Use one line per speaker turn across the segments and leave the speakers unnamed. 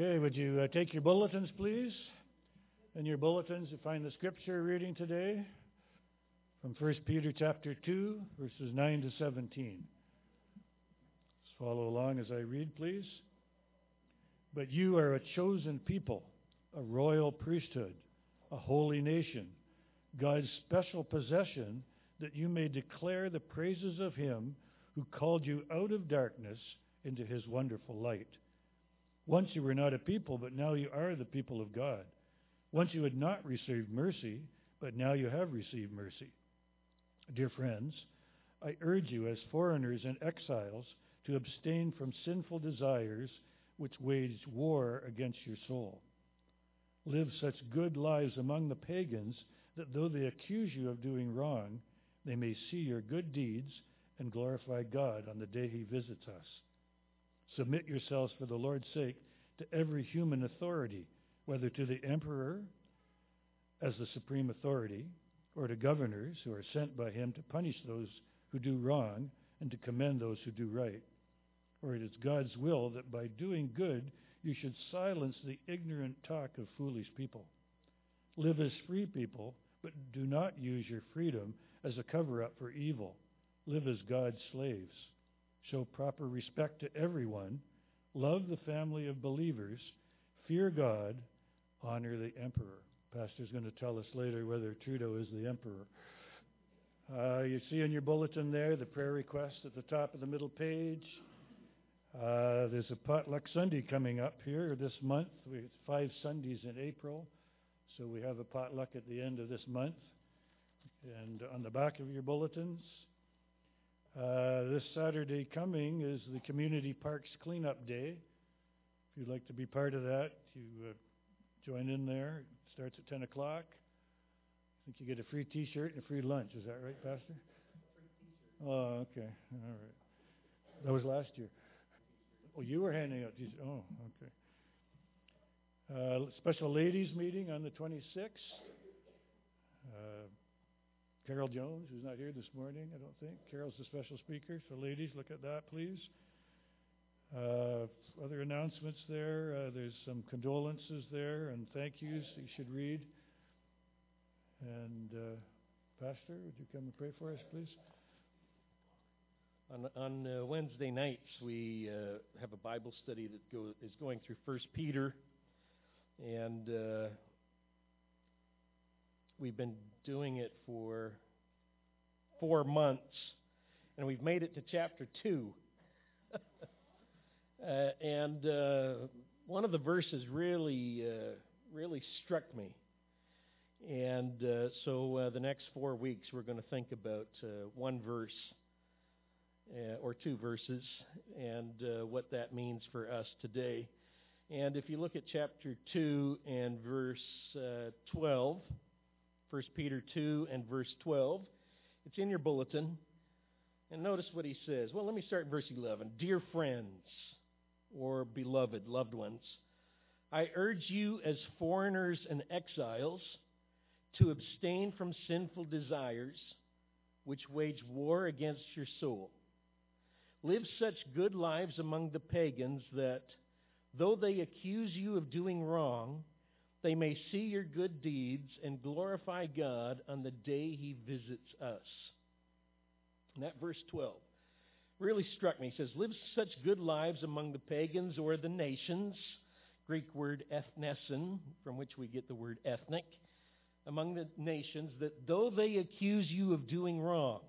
Okay, would you uh, take your bulletins, please? In your bulletins, you find the scripture reading today from 1 Peter chapter 2, verses 9 to 17. Just follow along as I read, please. But you are a chosen people, a royal priesthood, a holy nation, God's special possession, that you may declare the praises of him who called you out of darkness into his wonderful light. Once you were not a people, but now you are the people of God. Once you had not received mercy, but now you have received mercy. Dear friends, I urge you as foreigners and exiles to abstain from sinful desires which wage war against your soul. Live such good lives among the pagans that though they accuse you of doing wrong, they may see your good deeds and glorify God on the day he visits us. Submit yourselves for the Lord's sake to every human authority, whether to the emperor as the supreme authority, or to governors who are sent by him to punish those who do wrong and to commend those who do right. For it is God's will that by doing good you should silence the ignorant talk of foolish people. Live as free people, but do not use your freedom as a cover up for evil. Live as God's slaves. Show proper respect to everyone. Love the family of believers. Fear God. Honor the emperor. Pastor's going to tell us later whether Trudeau is the emperor. Uh, you see in your bulletin there the prayer request at the top of the middle page. Uh, there's a potluck Sunday coming up here this month. We have five Sundays in April, so we have a potluck at the end of this month. And on the back of your bulletins, uh, this Saturday coming is the Community Parks Cleanup Day. If you'd like to be part of that, you uh, join in there. It starts at 10 o'clock. I think you get a free T-shirt and a free lunch. Is that right, Pastor? Oh, okay. All right. That was last year. Oh, you were handing out T-shirts. Oh, okay. Uh, special ladies meeting on the 26th. Carol Jones, who's not here this morning, I don't think. Carol's the special speaker. So, ladies, look at that, please. Uh, other announcements there. Uh, there's some condolences there and thank yous you should read. And, uh, Pastor, would you come and pray for us, please?
On, on uh, Wednesday nights, we uh, have a Bible study that go, is going through First Peter, and uh, we've been doing it for four months, and we've made it to chapter two. Uh, and uh, one of the verses really, uh, really struck me. And so the next four weeks, we're going to think about one verse or two verses and what that means for us today. And if you look at chapter 2 and verse uh, 12, 1 Peter 2 and verse 12, it's in your bulletin. And notice what he says. Well, let me start in verse 11. Dear friends, or beloved, loved ones, I urge you as foreigners and exiles to abstain from sinful desires which wage war against your soul. Live such good lives among the pagans that, though they accuse you of doing wrong, they may see your good deeds and glorify God on the day he visits us. And that verse 12 really struck me. He says, Live such good lives among the pagans or the nations, Greek word ethnesin, from which we get the word ethnic, among the nations, that though they accuse you of doing wrong,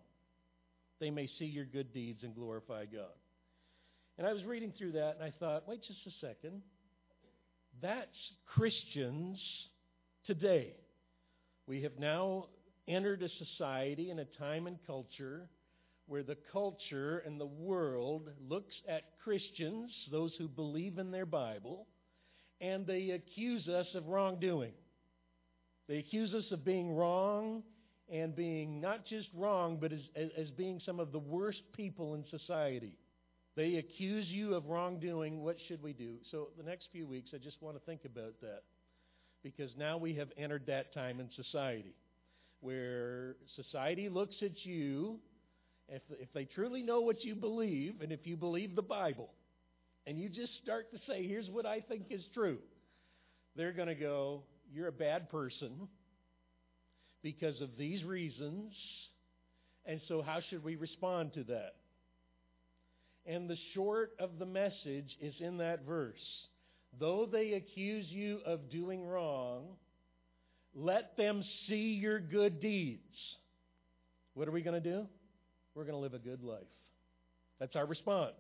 they may see your good deeds and glorify God. And I was reading through that and I thought, wait just a second. That's Christians today. We have now entered a society and a time and culture where the culture and the world looks at Christians, those who believe in their Bible, and they accuse us of wrongdoing. They accuse us of being wrong and being not just wrong, but as, as being some of the worst people in society. They accuse you of wrongdoing. What should we do? So, the next few weeks, I just want to think about that. Because now we have entered that time in society where society looks at you, if, if they truly know what you believe, and if you believe the Bible, and you just start to say, here's what I think is true, they're going to go, you're a bad person because of these reasons, and so how should we respond to that? And the short of the message is in that verse. Though they accuse you of doing wrong, let them see your good deeds. What are we going to do? We're going to live a good life. That's our response.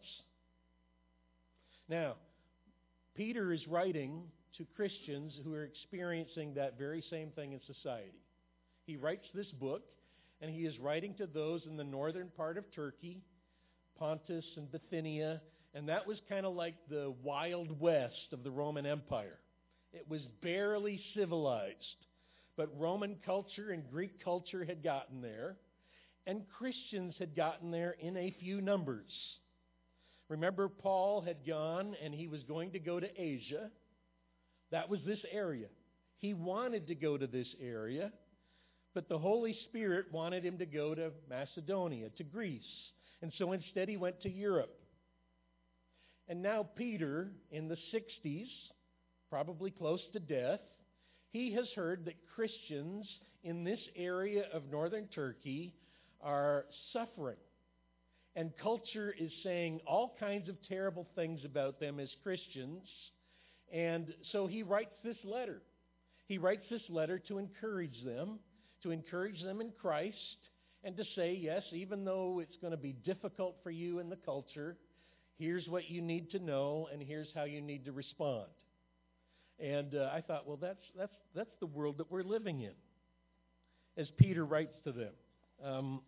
Now, Peter is writing to Christians who are experiencing that very same thing in society. He writes this book, and he is writing to those in the northern part of Turkey, Pontus and Bithynia, and that was kind of like the wild west of the Roman Empire. It was barely civilized, but Roman culture and Greek culture had gotten there, and Christians had gotten there in a few numbers. Remember, Paul had gone and he was going to go to Asia. That was this area. He wanted to go to this area, but the Holy Spirit wanted him to go to Macedonia, to Greece. And so instead he went to Europe. And now Peter, in the 60s, probably close to death, he has heard that Christians in this area of northern Turkey are suffering. And culture is saying all kinds of terrible things about them as Christians. And so he writes this letter. He writes this letter to encourage them, to encourage them in Christ, and to say, yes, even though it's going to be difficult for you in the culture, here's what you need to know, and here's how you need to respond. And uh, I thought, well, that's, that's, that's the world that we're living in, as Peter writes to them. Um,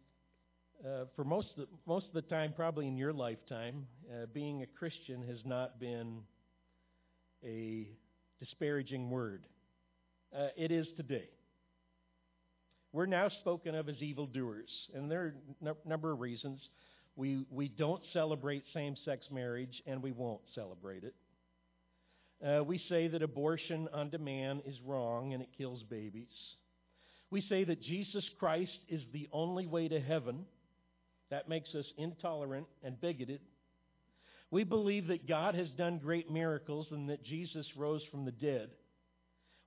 uh, for most of, the, most of the time, probably in your lifetime, uh, being a Christian has not been a disparaging word. Uh, it is today. We're now spoken of as evildoers, and there are a n- number of reasons. We, we don't celebrate same sex marriage, and we won't celebrate it. Uh, we say that abortion on demand is wrong and it kills babies. We say that Jesus Christ is the only way to heaven. That makes us intolerant and bigoted. We believe that God has done great miracles and that Jesus rose from the dead.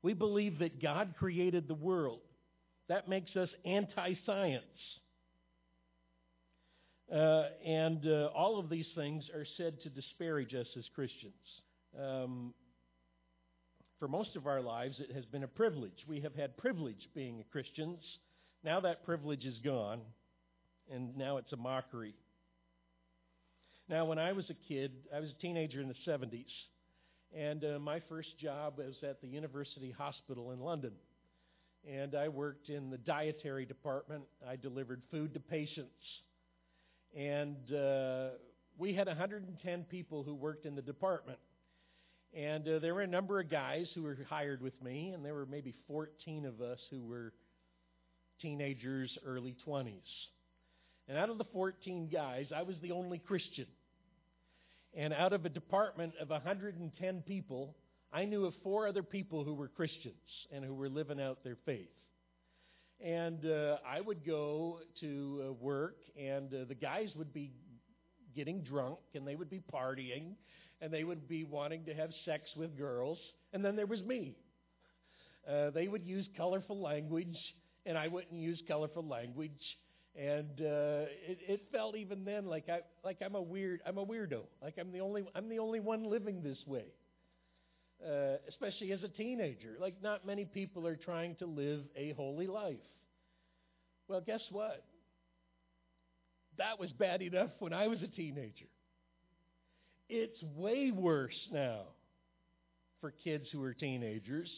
We believe that God created the world. That makes us anti science. Uh, and uh, all of these things are said to disparage us as Christians. Um, for most of our lives, it has been a privilege. We have had privilege being Christians. Now that privilege is gone, and now it's a mockery. Now, when I was a kid, I was a teenager in the 70s, and uh, my first job was at the University Hospital in London. And I worked in the dietary department. I delivered food to patients. And uh, we had 110 people who worked in the department. And uh, there were a number of guys who were hired with me, and there were maybe 14 of us who were teenagers, early 20s. And out of the 14 guys, I was the only Christian. And out of a department of 110 people, I knew of four other people who were Christians and who were living out their faith. And uh, I would go to uh, work, and uh, the guys would be getting drunk, and they would be partying, and they would be wanting to have sex with girls. And then there was me. Uh, they would use colorful language, and I wouldn't use colorful language. And uh, it, it felt even then like I like I'm a weird I'm a weirdo. Like I'm the only I'm the only one living this way. Uh, especially as a teenager. Like, not many people are trying to live a holy life. Well, guess what? That was bad enough when I was a teenager. It's way worse now for kids who are teenagers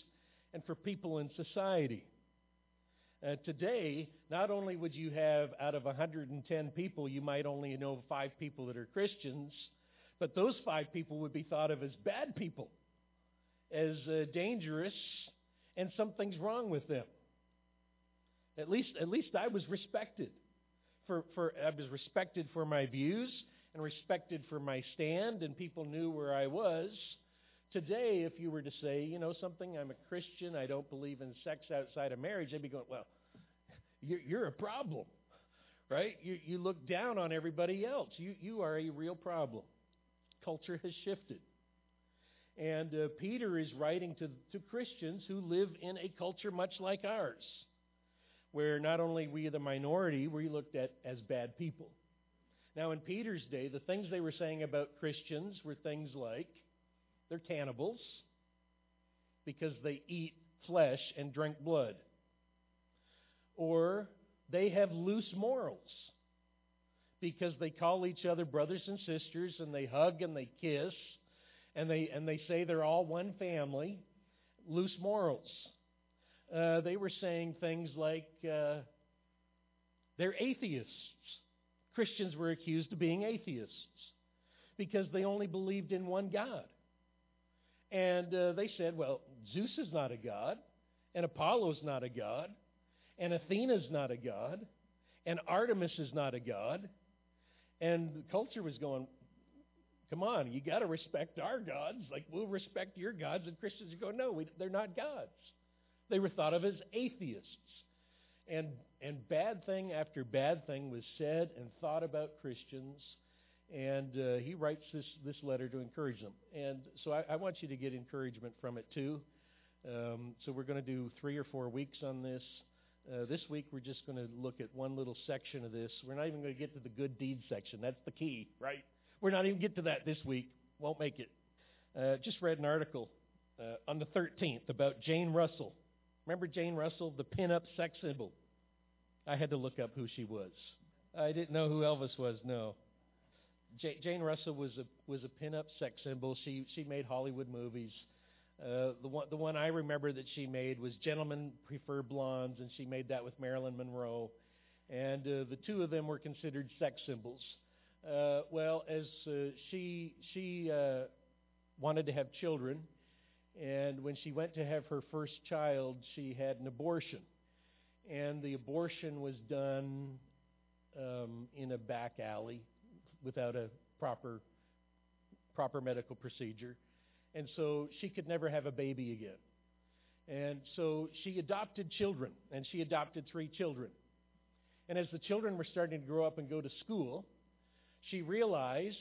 and for people in society. Uh, today, not only would you have out of 110 people, you might only know five people that are Christians, but those five people would be thought of as bad people as uh, dangerous, and something's wrong with them. At least, at least I was respected. For, for, I was respected for my views and respected for my stand, and people knew where I was. Today, if you were to say, you know something, I'm a Christian, I don't believe in sex outside of marriage, they'd be going, well, you're, you're a problem, right? You, you look down on everybody else. You, you are a real problem. culture has shifted. And uh, Peter is writing to, to Christians who live in a culture much like ours, where not only we, the minority, we looked at as bad people. Now, in Peter's day, the things they were saying about Christians were things like they're cannibals because they eat flesh and drink blood, or they have loose morals because they call each other brothers and sisters and they hug and they kiss and they and they say they're all one family loose morals. Uh, they were saying things like uh, they're atheists. Christians were accused of being atheists because they only believed in one god. And uh, they said well zeus is not a god and apollo's not a god and athena's not a god and artemis is not a god. And the culture was going, come on, you got to respect our gods. Like, we'll respect your gods. And Christians go, no, we, they're not gods. They were thought of as atheists. And, and bad thing after bad thing was said and thought about Christians. And uh, he writes this, this letter to encourage them. And so I, I want you to get encouragement from it too. Um, so we're going to do three or four weeks on this. Uh, this week we're just going to look at one little section of this. We're not even going to get to the good deeds section. That's the key, right? We're not even get to that this week. Won't make it. Uh, just read an article uh, on the 13th about Jane Russell. Remember Jane Russell, the pin-up sex symbol? I had to look up who she was. I didn't know who Elvis was. No. J- Jane Russell was a was a pin-up sex symbol. She she made Hollywood movies. Uh, the one the one I remember that she made was Gentlemen Prefer Blondes, and she made that with Marilyn Monroe, and uh, the two of them were considered sex symbols. Uh, well, as uh, she she uh, wanted to have children, and when she went to have her first child, she had an abortion, and the abortion was done um, in a back alley without a proper proper medical procedure and so she could never have a baby again. And so she adopted children, and she adopted three children. And as the children were starting to grow up and go to school, she realized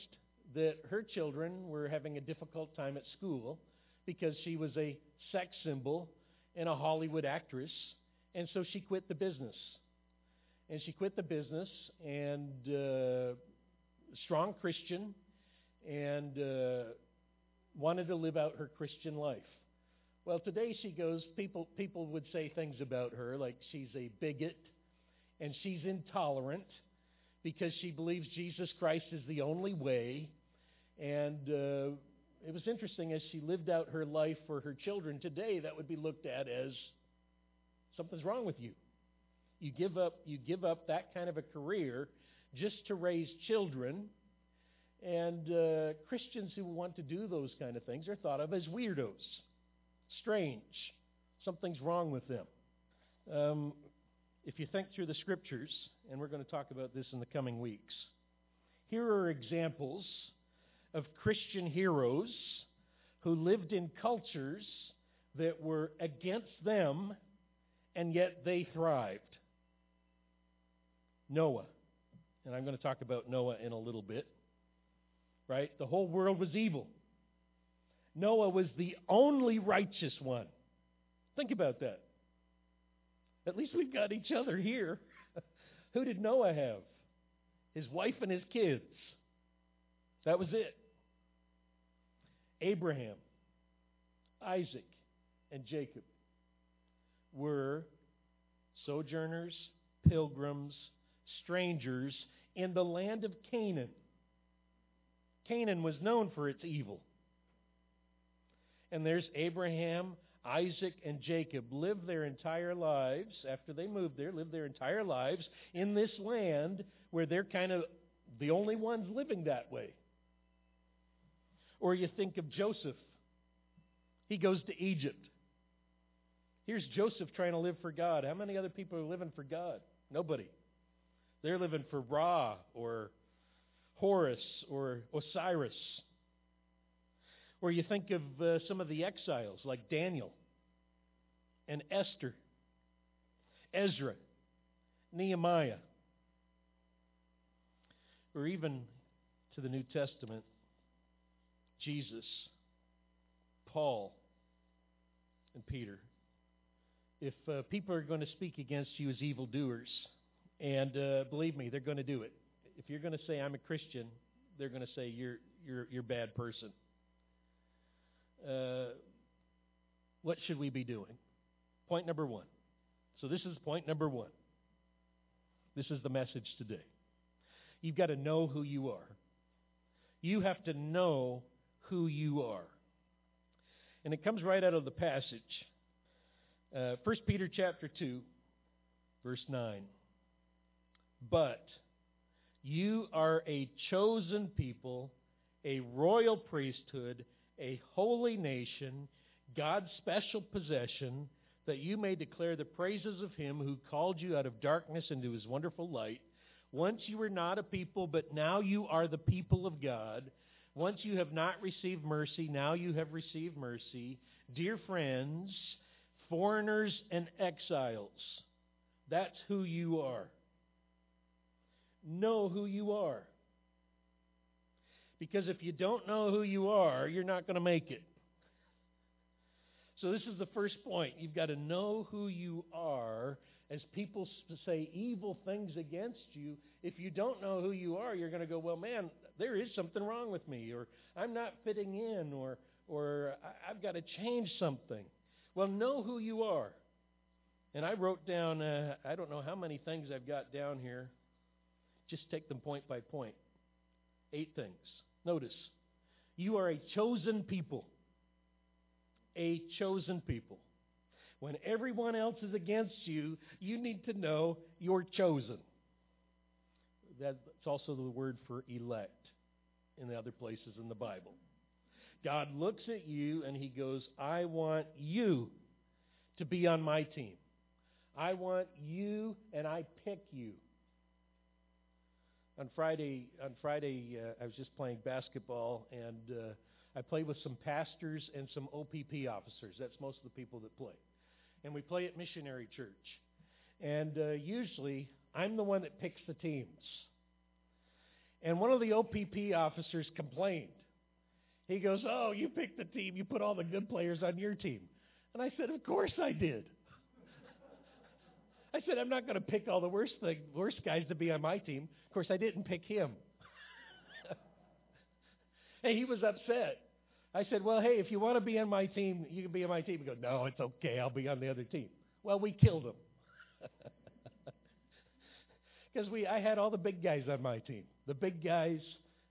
that her children were having a difficult time at school because she was a sex symbol and a Hollywood actress, and so she quit the business. And she quit the business, and uh, strong Christian, and uh, wanted to live out her Christian life. Well, today she goes, people, people would say things about her like she's a bigot and she's intolerant because she believes Jesus Christ is the only way. And uh, it was interesting as she lived out her life for her children today, that would be looked at as something's wrong with you. You give up, you give up that kind of a career just to raise children and uh, Christians who want to do those kind of things are thought of as weirdos, strange. Something's wrong with them. Um, if you think through the scriptures, and we're going to talk about this in the coming weeks, here are examples of Christian heroes who lived in cultures that were against them, and yet they thrived. Noah. And I'm going to talk about Noah in a little bit right? The whole world was evil. Noah was the only righteous one. Think about that. At least we've got each other here. Who did Noah have? His wife and his kids. That was it. Abraham, Isaac, and Jacob were sojourners, pilgrims, strangers in the land of Canaan. Canaan was known for its evil. And there's Abraham, Isaac, and Jacob lived their entire lives, after they moved there, lived their entire lives in this land where they're kind of the only ones living that way. Or you think of Joseph. He goes to Egypt. Here's Joseph trying to live for God. How many other people are living for God? Nobody. They're living for Ra or Horus or Osiris. Or you think of uh, some of the exiles like Daniel and Esther, Ezra, Nehemiah, or even to the New Testament, Jesus, Paul, and Peter. If uh, people are going to speak against you as evildoers, and uh, believe me, they're going to do it. If you're going to say I'm a Christian, they're going to say you're you're you're a bad person. Uh, what should we be doing? Point number one. So this is point number one. This is the message today. You've got to know who you are. You have to know who you are. And it comes right out of the passage. Uh, 1 Peter chapter 2, verse 9. But you are a chosen people, a royal priesthood, a holy nation, God's special possession, that you may declare the praises of him who called you out of darkness into his wonderful light. Once you were not a people, but now you are the people of God. Once you have not received mercy, now you have received mercy. Dear friends, foreigners and exiles, that's who you are. Know who you are. Because if you don't know who you are, you're not going to make it. So, this is the first point. You've got to know who you are. As people say evil things against you, if you don't know who you are, you're going to go, well, man, there is something wrong with me, or I'm not fitting in, or, or I've got to change something. Well, know who you are. And I wrote down, uh, I don't know how many things I've got down here. Just take them point by point. Eight things. Notice, you are a chosen people. A chosen people. When everyone else is against you, you need to know you're chosen. That's also the word for elect in the other places in the Bible. God looks at you and he goes, I want you to be on my team. I want you and I pick you on Friday, on Friday, uh, I was just playing basketball, and uh, I played with some pastors and some OPP officers. That's most of the people that play, and we play at Missionary Church. And uh, usually, I'm the one that picks the teams. And one of the OPP officers complained. He goes, "Oh, you picked the team. You put all the good players on your team." And I said, "Of course I did." I said, I'm not going to pick all the worst thing, worst guys to be on my team. Of course, I didn't pick him. and he was upset. I said, Well, hey, if you want to be on my team, you can be on my team. He goes, No, it's okay. I'll be on the other team. Well, we killed him. Because we, I had all the big guys on my team, the big guys,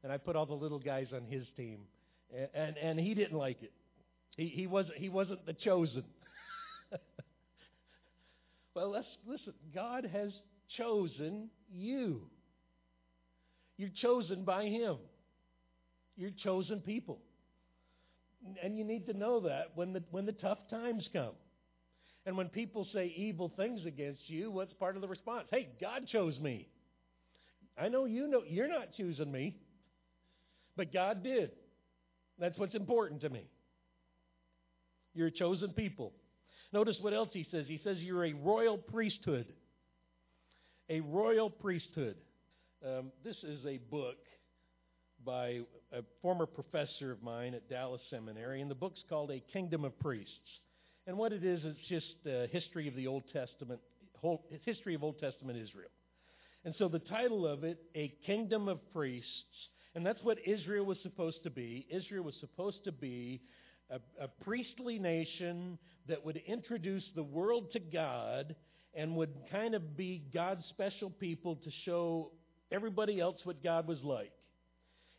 and I put all the little guys on his team, and and, and he didn't like it. He he wasn't he wasn't the chosen. Well, let's listen. God has chosen you. You're chosen by Him. You're chosen people. And you need to know that when the, when the tough times come. And when people say evil things against you, what's part of the response? Hey, God chose me. I know you know you're not choosing me, but God did. That's what's important to me. You're a chosen people. Notice what else he says. He says you're a royal priesthood. A royal priesthood. Um, this is a book by a former professor of mine at Dallas Seminary, and the book's called A Kingdom of Priests. And what it is, it's just a history of the Old Testament, whole, history of Old Testament Israel. And so the title of it, A Kingdom of Priests, and that's what Israel was supposed to be. Israel was supposed to be a, a priestly nation that would introduce the world to God and would kind of be God's special people to show everybody else what God was like.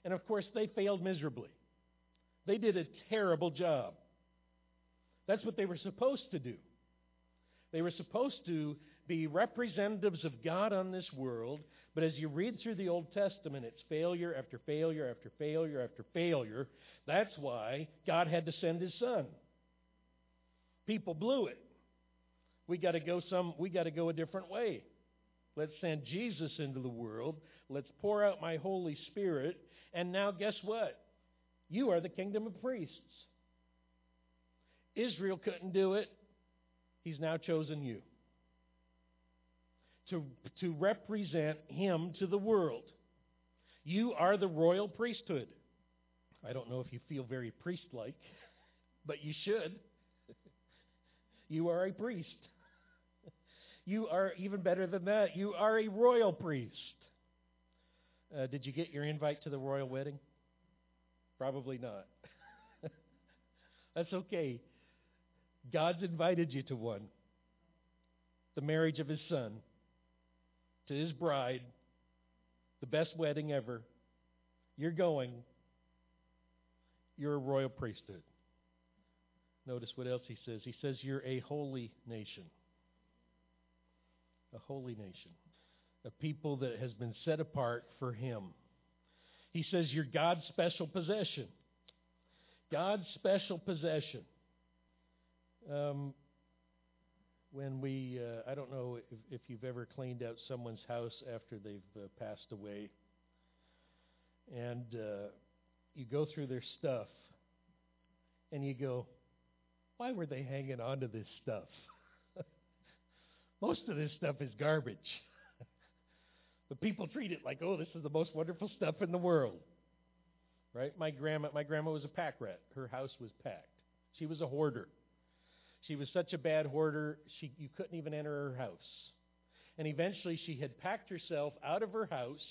And of course, they failed miserably. They did a terrible job. That's what they were supposed to do. They were supposed to be representatives of God on this world, but as you read through the Old Testament, it's failure after failure after failure after failure. That's why God had to send his son. People blew it. We got to go some we got to go a different way. Let's send Jesus into the world. Let's pour out my Holy Spirit. And now guess what? You are the kingdom of priests. Israel couldn't do it. He's now chosen you to, to represent him to the world. You are the royal priesthood. I don't know if you feel very priest like, but you should. you are a priest. You are even better than that. You are a royal priest. Uh, did you get your invite to the royal wedding? Probably not. That's okay. God's invited you to one the marriage of his son to his bride, the best wedding ever. You're going. You're a royal priesthood. Notice what else he says. He says, You're a holy nation a holy nation, a people that has been set apart for Him. He says, You're God's special possession. God's special possession. Um, when we, uh, I don't know if, if, you've ever cleaned out someone's house after they've uh, passed away, and uh, you go through their stuff, and you go, why were they hanging on to this stuff? Most of this stuff is garbage. but people treat it like, oh, this is the most wonderful stuff in the world. Right? My grandma, my grandma was a pack rat. Her house was packed. She was a hoarder. She was such a bad hoarder, she, you couldn't even enter her house. And eventually she had packed herself out of her house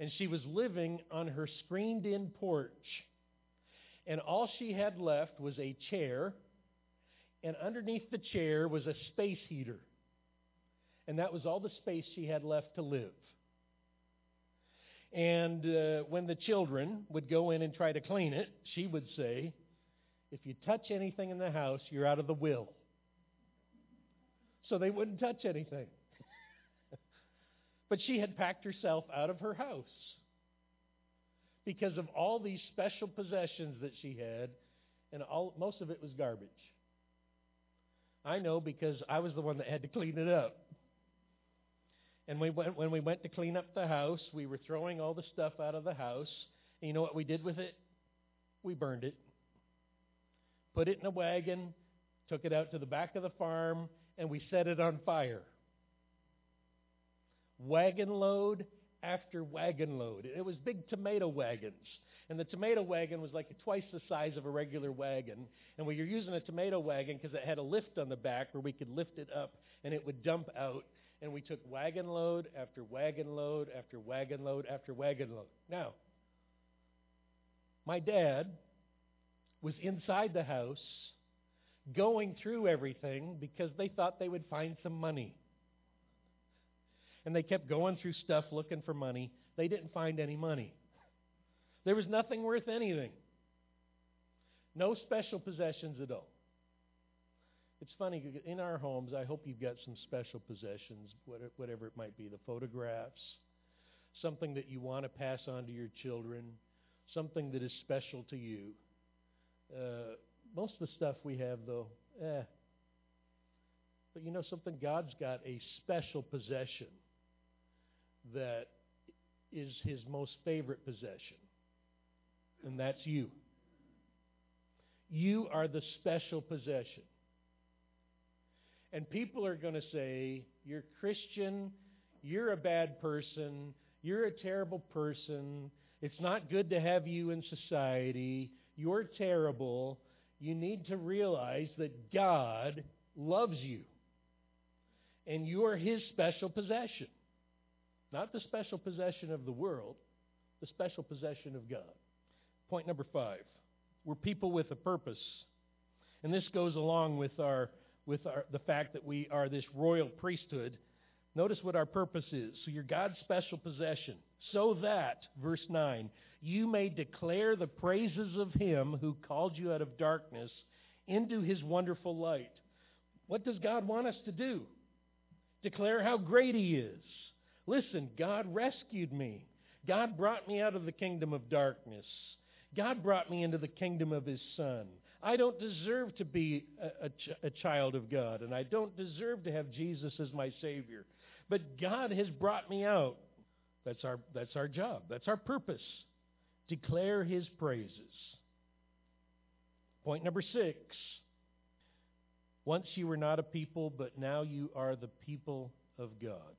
and she was living on her screened in porch. And all she had left was a chair, and underneath the chair was a space heater and that was all the space she had left to live. And uh, when the children would go in and try to clean it, she would say, If you touch anything in the house, you're out of the will. So they wouldn't touch anything. but she had packed herself out of her house because of all these special possessions that she had, and all, most of it was garbage. I know because I was the one that had to clean it up. And we went, when we went to clean up the house, we were throwing all the stuff out of the house. And you know what we did with it? We burned it. Put it in a wagon, took it out to the back of the farm, and we set it on fire. Wagon load after wagon load. It was big tomato wagons. And the tomato wagon was like twice the size of a regular wagon. And we were using a tomato wagon because it had a lift on the back where we could lift it up and it would dump out and we took wagon load after wagon load after wagon load after wagon load. Now, my dad was inside the house going through everything because they thought they would find some money. And they kept going through stuff looking for money. They didn't find any money. There was nothing worth anything. No special possessions at all. It's funny, in our homes, I hope you've got some special possessions, whatever it might be the photographs, something that you want to pass on to your children, something that is special to you. Uh, most of the stuff we have, though, eh. But you know something? God's got a special possession that is his most favorite possession, and that's you. You are the special possession. And people are going to say, You're Christian, you're a bad person, you're a terrible person, it's not good to have you in society, you're terrible. You need to realize that God loves you. And you are His special possession. Not the special possession of the world, the special possession of God. Point number five we're people with a purpose. And this goes along with our with our, the fact that we are this royal priesthood. Notice what our purpose is. So you're God's special possession, so that, verse 9, you may declare the praises of him who called you out of darkness into his wonderful light. What does God want us to do? Declare how great he is. Listen, God rescued me. God brought me out of the kingdom of darkness. God brought me into the kingdom of his Son. I don't deserve to be a, a, ch- a, child of God, and I don't deserve to have Jesus as my Savior. But God has brought me out. That's our, that's our job, that's our purpose. Declare His praises. Point number six. Once you were not a people, but now you are the people of God.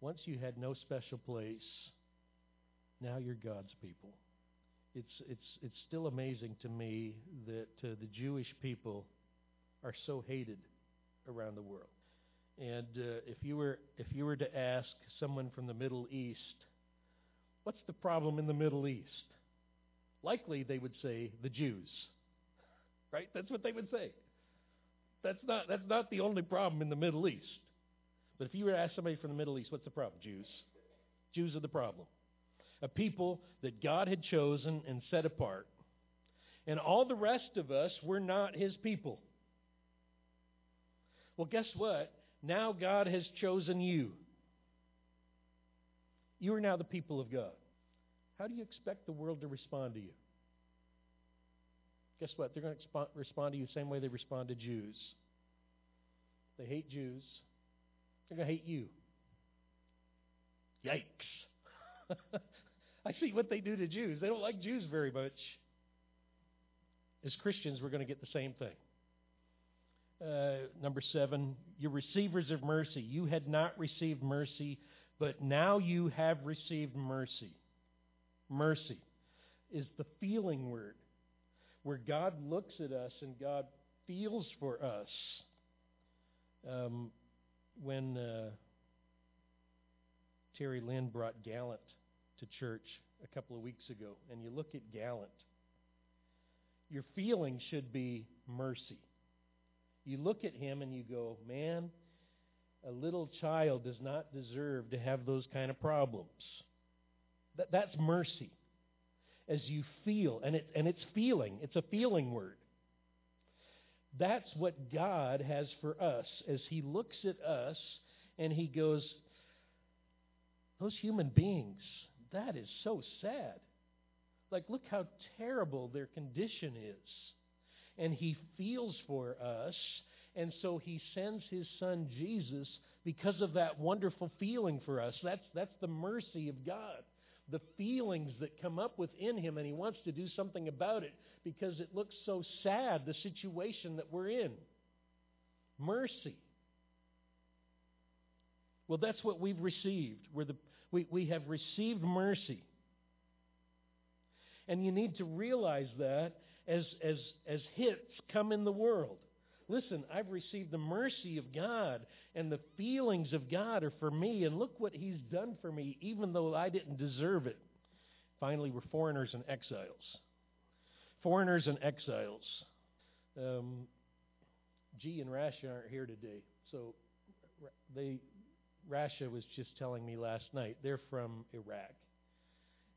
Once you had no special place, now you're God's people. it's, it's, it's still amazing to me that uh, the Jewish people are so hated around the world. And uh, if, you were, if you were to ask someone from the Middle East, what's the problem in the Middle East? Likely they would say the Jews. Right? That's what they would say. That's not, that's not the only problem in the Middle East. But if you were to ask somebody from the Middle East, what's the problem? Jews. Jews are the problem. A people that God had chosen and set apart. And all the rest of us were not his people. Well, guess what? Now God has chosen you. You are now the people of God. How do you expect the world to respond to you? Guess what? They're going to respond to you the same way they respond to Jews. They hate Jews. They're going to hate you. Yikes. I see what they do to Jews. They don't like Jews very much. As Christians, we're going to get the same thing. Uh, number seven, you're receivers of mercy. You had not received mercy, but now you have received mercy. Mercy is the feeling word where God looks at us and God feels for us. Um, when uh, Terry Lynn brought Gallant to church a couple of weeks ago, and you look at Gallant, your feeling should be mercy. You look at him and you go, man, a little child does not deserve to have those kind of problems. That, that's mercy as you feel, and, it, and it's feeling, it's a feeling word. That's what God has for us as He looks at us and He goes, Those human beings, that is so sad. Like, look how terrible their condition is. And He feels for us, and so He sends His Son Jesus because of that wonderful feeling for us. That's, that's the mercy of God the feelings that come up within him, and he wants to do something about it because it looks so sad, the situation that we're in. Mercy. Well, that's what we've received. The, we, we have received mercy. And you need to realize that as, as, as hits come in the world. Listen, I've received the mercy of God, and the feelings of God are for me, and look what He's done for me, even though I didn't deserve it. Finally, we're foreigners and exiles. Foreigners and exiles. Um, G and Rasha aren't here today, so they Rasha was just telling me last night they're from Iraq,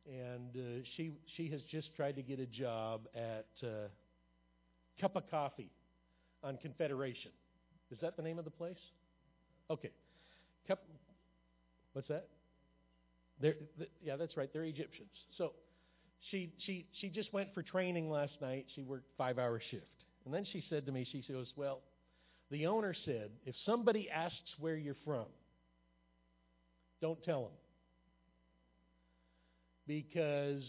and uh, she she has just tried to get a job at uh, Cup of Coffee on Confederation. Is that the name of the place? Okay. Cup, what's that? They're, yeah, that's right. They're Egyptians. So she, she, she just went for training last night. She worked five hour shift. And then she said to me, she goes, Well, the owner said, if somebody asks where you're from, don't tell them. Because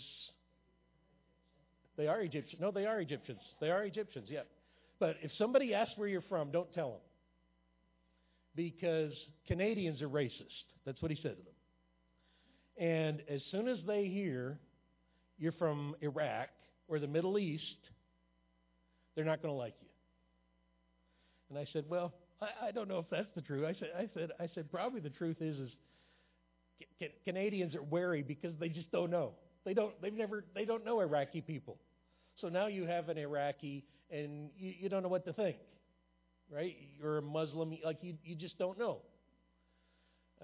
they are Egyptians. No, they are Egyptians. They are Egyptians, yeah. But if somebody asks where you're from, don't tell them. Because Canadians are racist. That's what he said to them. And as soon as they hear you're from Iraq or the Middle East, they're not going to like you. And I said, well, I, I, don't know if that's the truth. I said, I said, I said, probably the truth is, is Canadians are wary because they just don't know. They don't. They've never. They don't know Iraqi people. So now you have an Iraqi and you, you don't know what to think, right? You're a Muslim, like you, you just don't know.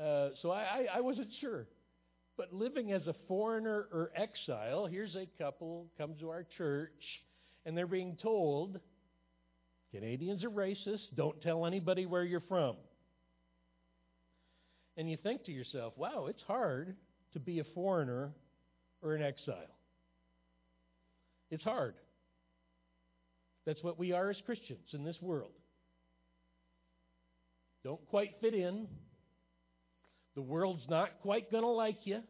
Uh, so I, I, I wasn't sure. But living as a foreigner or exile, here's a couple come to our church, and they're being told Canadians are racist. Don't tell anybody where you're from. And you think to yourself, wow, it's hard to be a foreigner or an exile. It's hard. That's what we are as Christians in this world. Don't quite fit in. The world's not quite going to like you.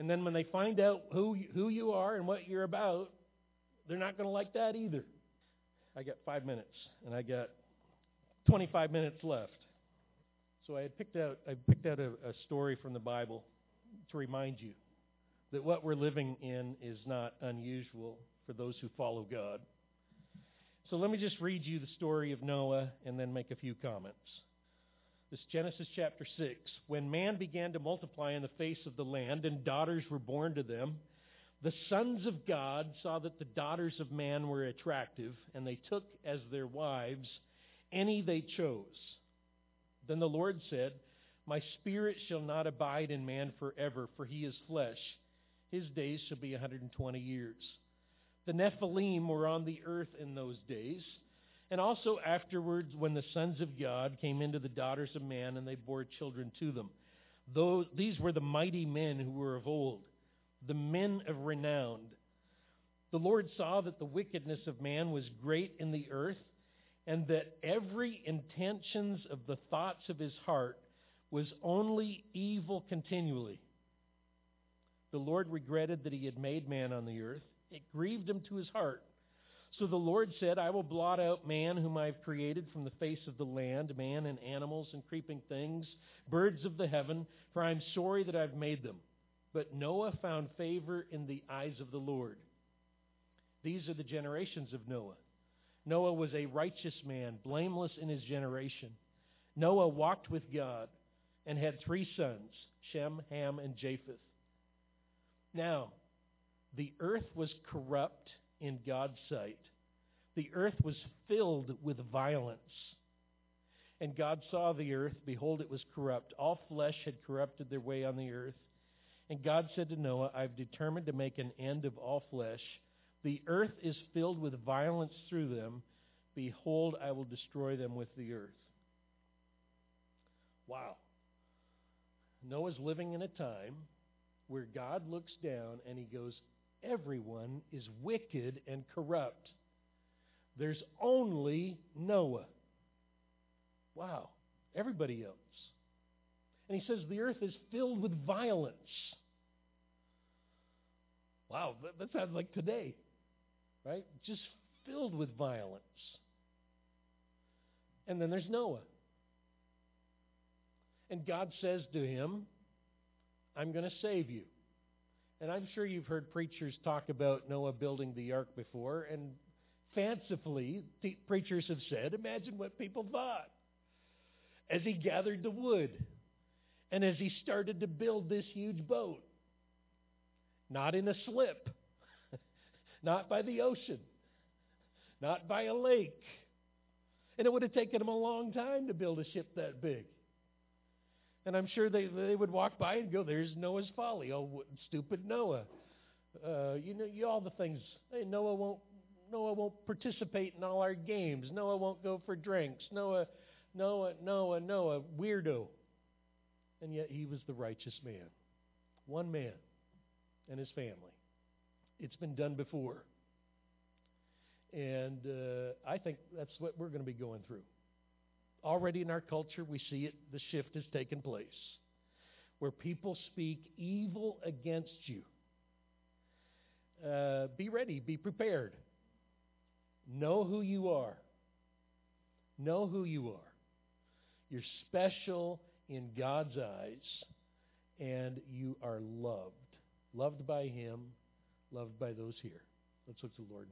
And then when they find out who, who you are and what you're about, they're not going to like that either. I got five minutes, and I got 25 minutes left. So I had picked out, I picked out a, a story from the Bible to remind you that what we're living in is not unusual for those who follow God. So let me just read you the story of Noah and then make a few comments. This Genesis chapter 6. When man began to multiply in the face of the land and daughters were born to them, the sons of God saw that the daughters of man were attractive, and they took as their wives any they chose. Then the Lord said, My spirit shall not abide in man forever, for he is flesh. His days shall be a 120 years. The Nephilim were on the earth in those days, and also afterwards when the sons of God came into the daughters of man and they bore children to them. Those, these were the mighty men who were of old, the men of renown. The Lord saw that the wickedness of man was great in the earth, and that every intentions of the thoughts of his heart was only evil continually. The Lord regretted that he had made man on the earth it grieved him to his heart. So the Lord said, I will blot out man whom I have created from the face of the land, man and animals and creeping things, birds of the heaven, for I am sorry that I've made them. But Noah found favor in the eyes of the Lord. These are the generations of Noah. Noah was a righteous man, blameless in his generation. Noah walked with God and had three sons, Shem, Ham, and Japheth. Now, the earth was corrupt in God's sight. The earth was filled with violence. And God saw the earth, behold, it was corrupt. All flesh had corrupted their way on the earth. And God said to Noah, I've determined to make an end of all flesh. The earth is filled with violence through them. Behold, I will destroy them with the earth. Wow. Noah's living in a time where God looks down and he goes, everyone is wicked and corrupt. There's only Noah. Wow. Everybody else. And he says the earth is filled with violence. Wow, that, that sounds like today, right? Just filled with violence. And then there's Noah. And God says to him, I'm going to save you. And I'm sure you've heard preachers talk about Noah building the ark before, and fancifully, the preachers have said, imagine what people thought as he gathered the wood and as he started to build this huge boat. Not in a slip, not by the ocean, not by a lake. And it would have taken him a long time to build a ship that big. And I'm sure they, they would walk by and go, there's Noah's folly. Oh, stupid Noah. Uh, you know, you, all the things. Hey, Noah won't, Noah won't participate in all our games. Noah won't go for drinks. Noah, Noah, Noah, Noah, weirdo. And yet he was the righteous man. One man and his family. It's been done before. And uh, I think that's what we're going to be going through. Already in our culture, we see it, the shift has taken place where people speak evil against you. Uh, be ready, be prepared. Know who you are. Know who you are. You're special in God's eyes, and you are loved. Loved by Him, loved by those here. Let's look to the Lord